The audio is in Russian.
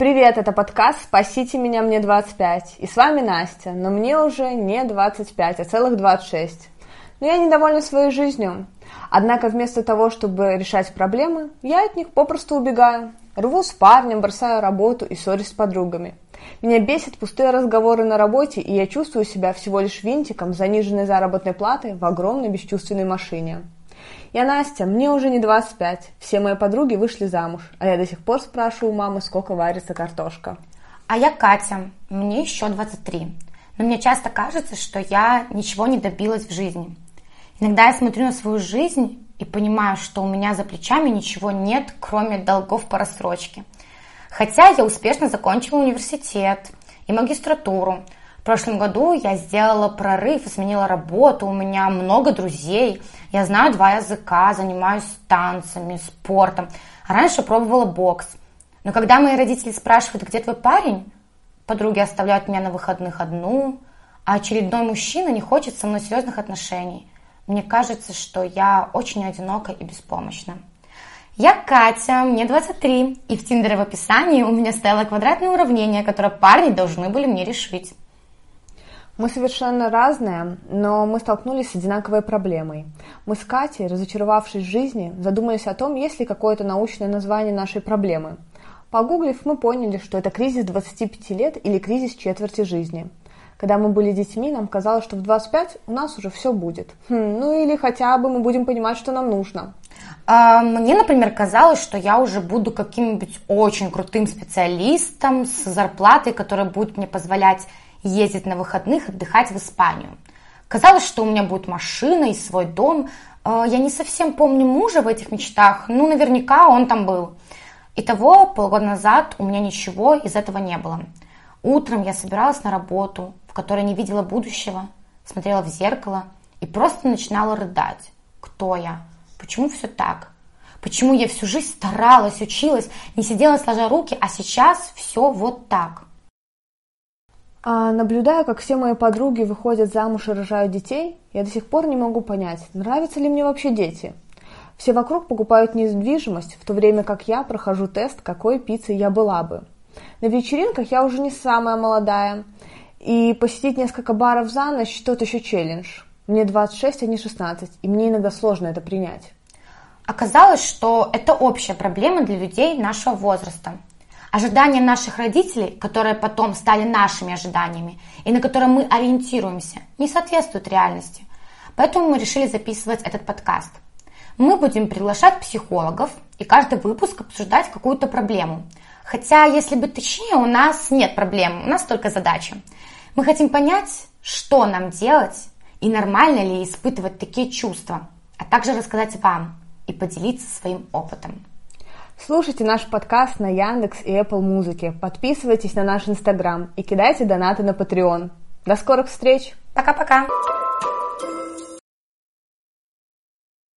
Привет, это подкаст «Спасите меня, мне 25». И с вами Настя, но мне уже не 25, а целых 26. Но я недовольна своей жизнью. Однако вместо того, чтобы решать проблемы, я от них попросту убегаю. Рву с парнем, бросаю работу и ссорюсь с подругами. Меня бесит пустые разговоры на работе, и я чувствую себя всего лишь винтиком заниженной заработной платы в огромной бесчувственной машине. Я Настя, мне уже не 25, все мои подруги вышли замуж, а я до сих пор спрашиваю у мамы, сколько варится картошка. А я Катя, мне еще 23. Но мне часто кажется, что я ничего не добилась в жизни. Иногда я смотрю на свою жизнь и понимаю, что у меня за плечами ничего нет, кроме долгов по рассрочке. Хотя я успешно закончила университет и магистратуру. В прошлом году я сделала прорыв сменила работу, у меня много друзей, я знаю два языка, занимаюсь танцами, спортом. Раньше пробовала бокс. Но когда мои родители спрашивают, где твой парень, подруги оставляют меня на выходных одну, а очередной мужчина не хочет со мной серьезных отношений. Мне кажется, что я очень одинока и беспомощна. Я Катя, мне 23, и в Тиндере в описании у меня стояло квадратное уравнение, которое парни должны были мне решить. Мы совершенно разные, но мы столкнулись с одинаковой проблемой. Мы с Катей, разочаровавшись в жизни, задумались о том, есть ли какое-то научное название нашей проблемы. Погуглив, мы поняли, что это кризис 25 лет или кризис четверти жизни. Когда мы были детьми, нам казалось, что в 25 у нас уже все будет. Хм, ну или хотя бы мы будем понимать, что нам нужно. А, мне, например, казалось, что я уже буду каким-нибудь очень крутым специалистом с зарплатой, которая будет мне позволять ездить на выходных, отдыхать в Испанию. Казалось, что у меня будет машина и свой дом. Э, я не совсем помню мужа в этих мечтах, ну, наверняка он там был. Итого, полгода назад у меня ничего из этого не было. Утром я собиралась на работу, в которой не видела будущего, смотрела в зеркало и просто начинала рыдать. Кто я? Почему все так? Почему я всю жизнь старалась, училась, не сидела сложа руки, а сейчас все вот так? А наблюдая, как все мои подруги выходят замуж и рожают детей, я до сих пор не могу понять, нравятся ли мне вообще дети. Все вокруг покупают недвижимость, в то время как я прохожу тест, какой пиццей я была бы. На вечеринках я уже не самая молодая, и посетить несколько баров за ночь – тот еще челлендж. Мне 26, а не 16, и мне иногда сложно это принять. Оказалось, что это общая проблема для людей нашего возраста – Ожидания наших родителей, которые потом стали нашими ожиданиями и на которые мы ориентируемся, не соответствуют реальности. Поэтому мы решили записывать этот подкаст. Мы будем приглашать психологов и каждый выпуск обсуждать какую-то проблему. Хотя, если быть точнее, у нас нет проблем, у нас только задача. Мы хотим понять, что нам делать и нормально ли испытывать такие чувства, а также рассказать вам и поделиться своим опытом. Слушайте наш подкаст на Яндекс и Apple Музыке. Подписывайтесь на наш Инстаграм и кидайте донаты на Patreon. До скорых встреч! Пока-пока!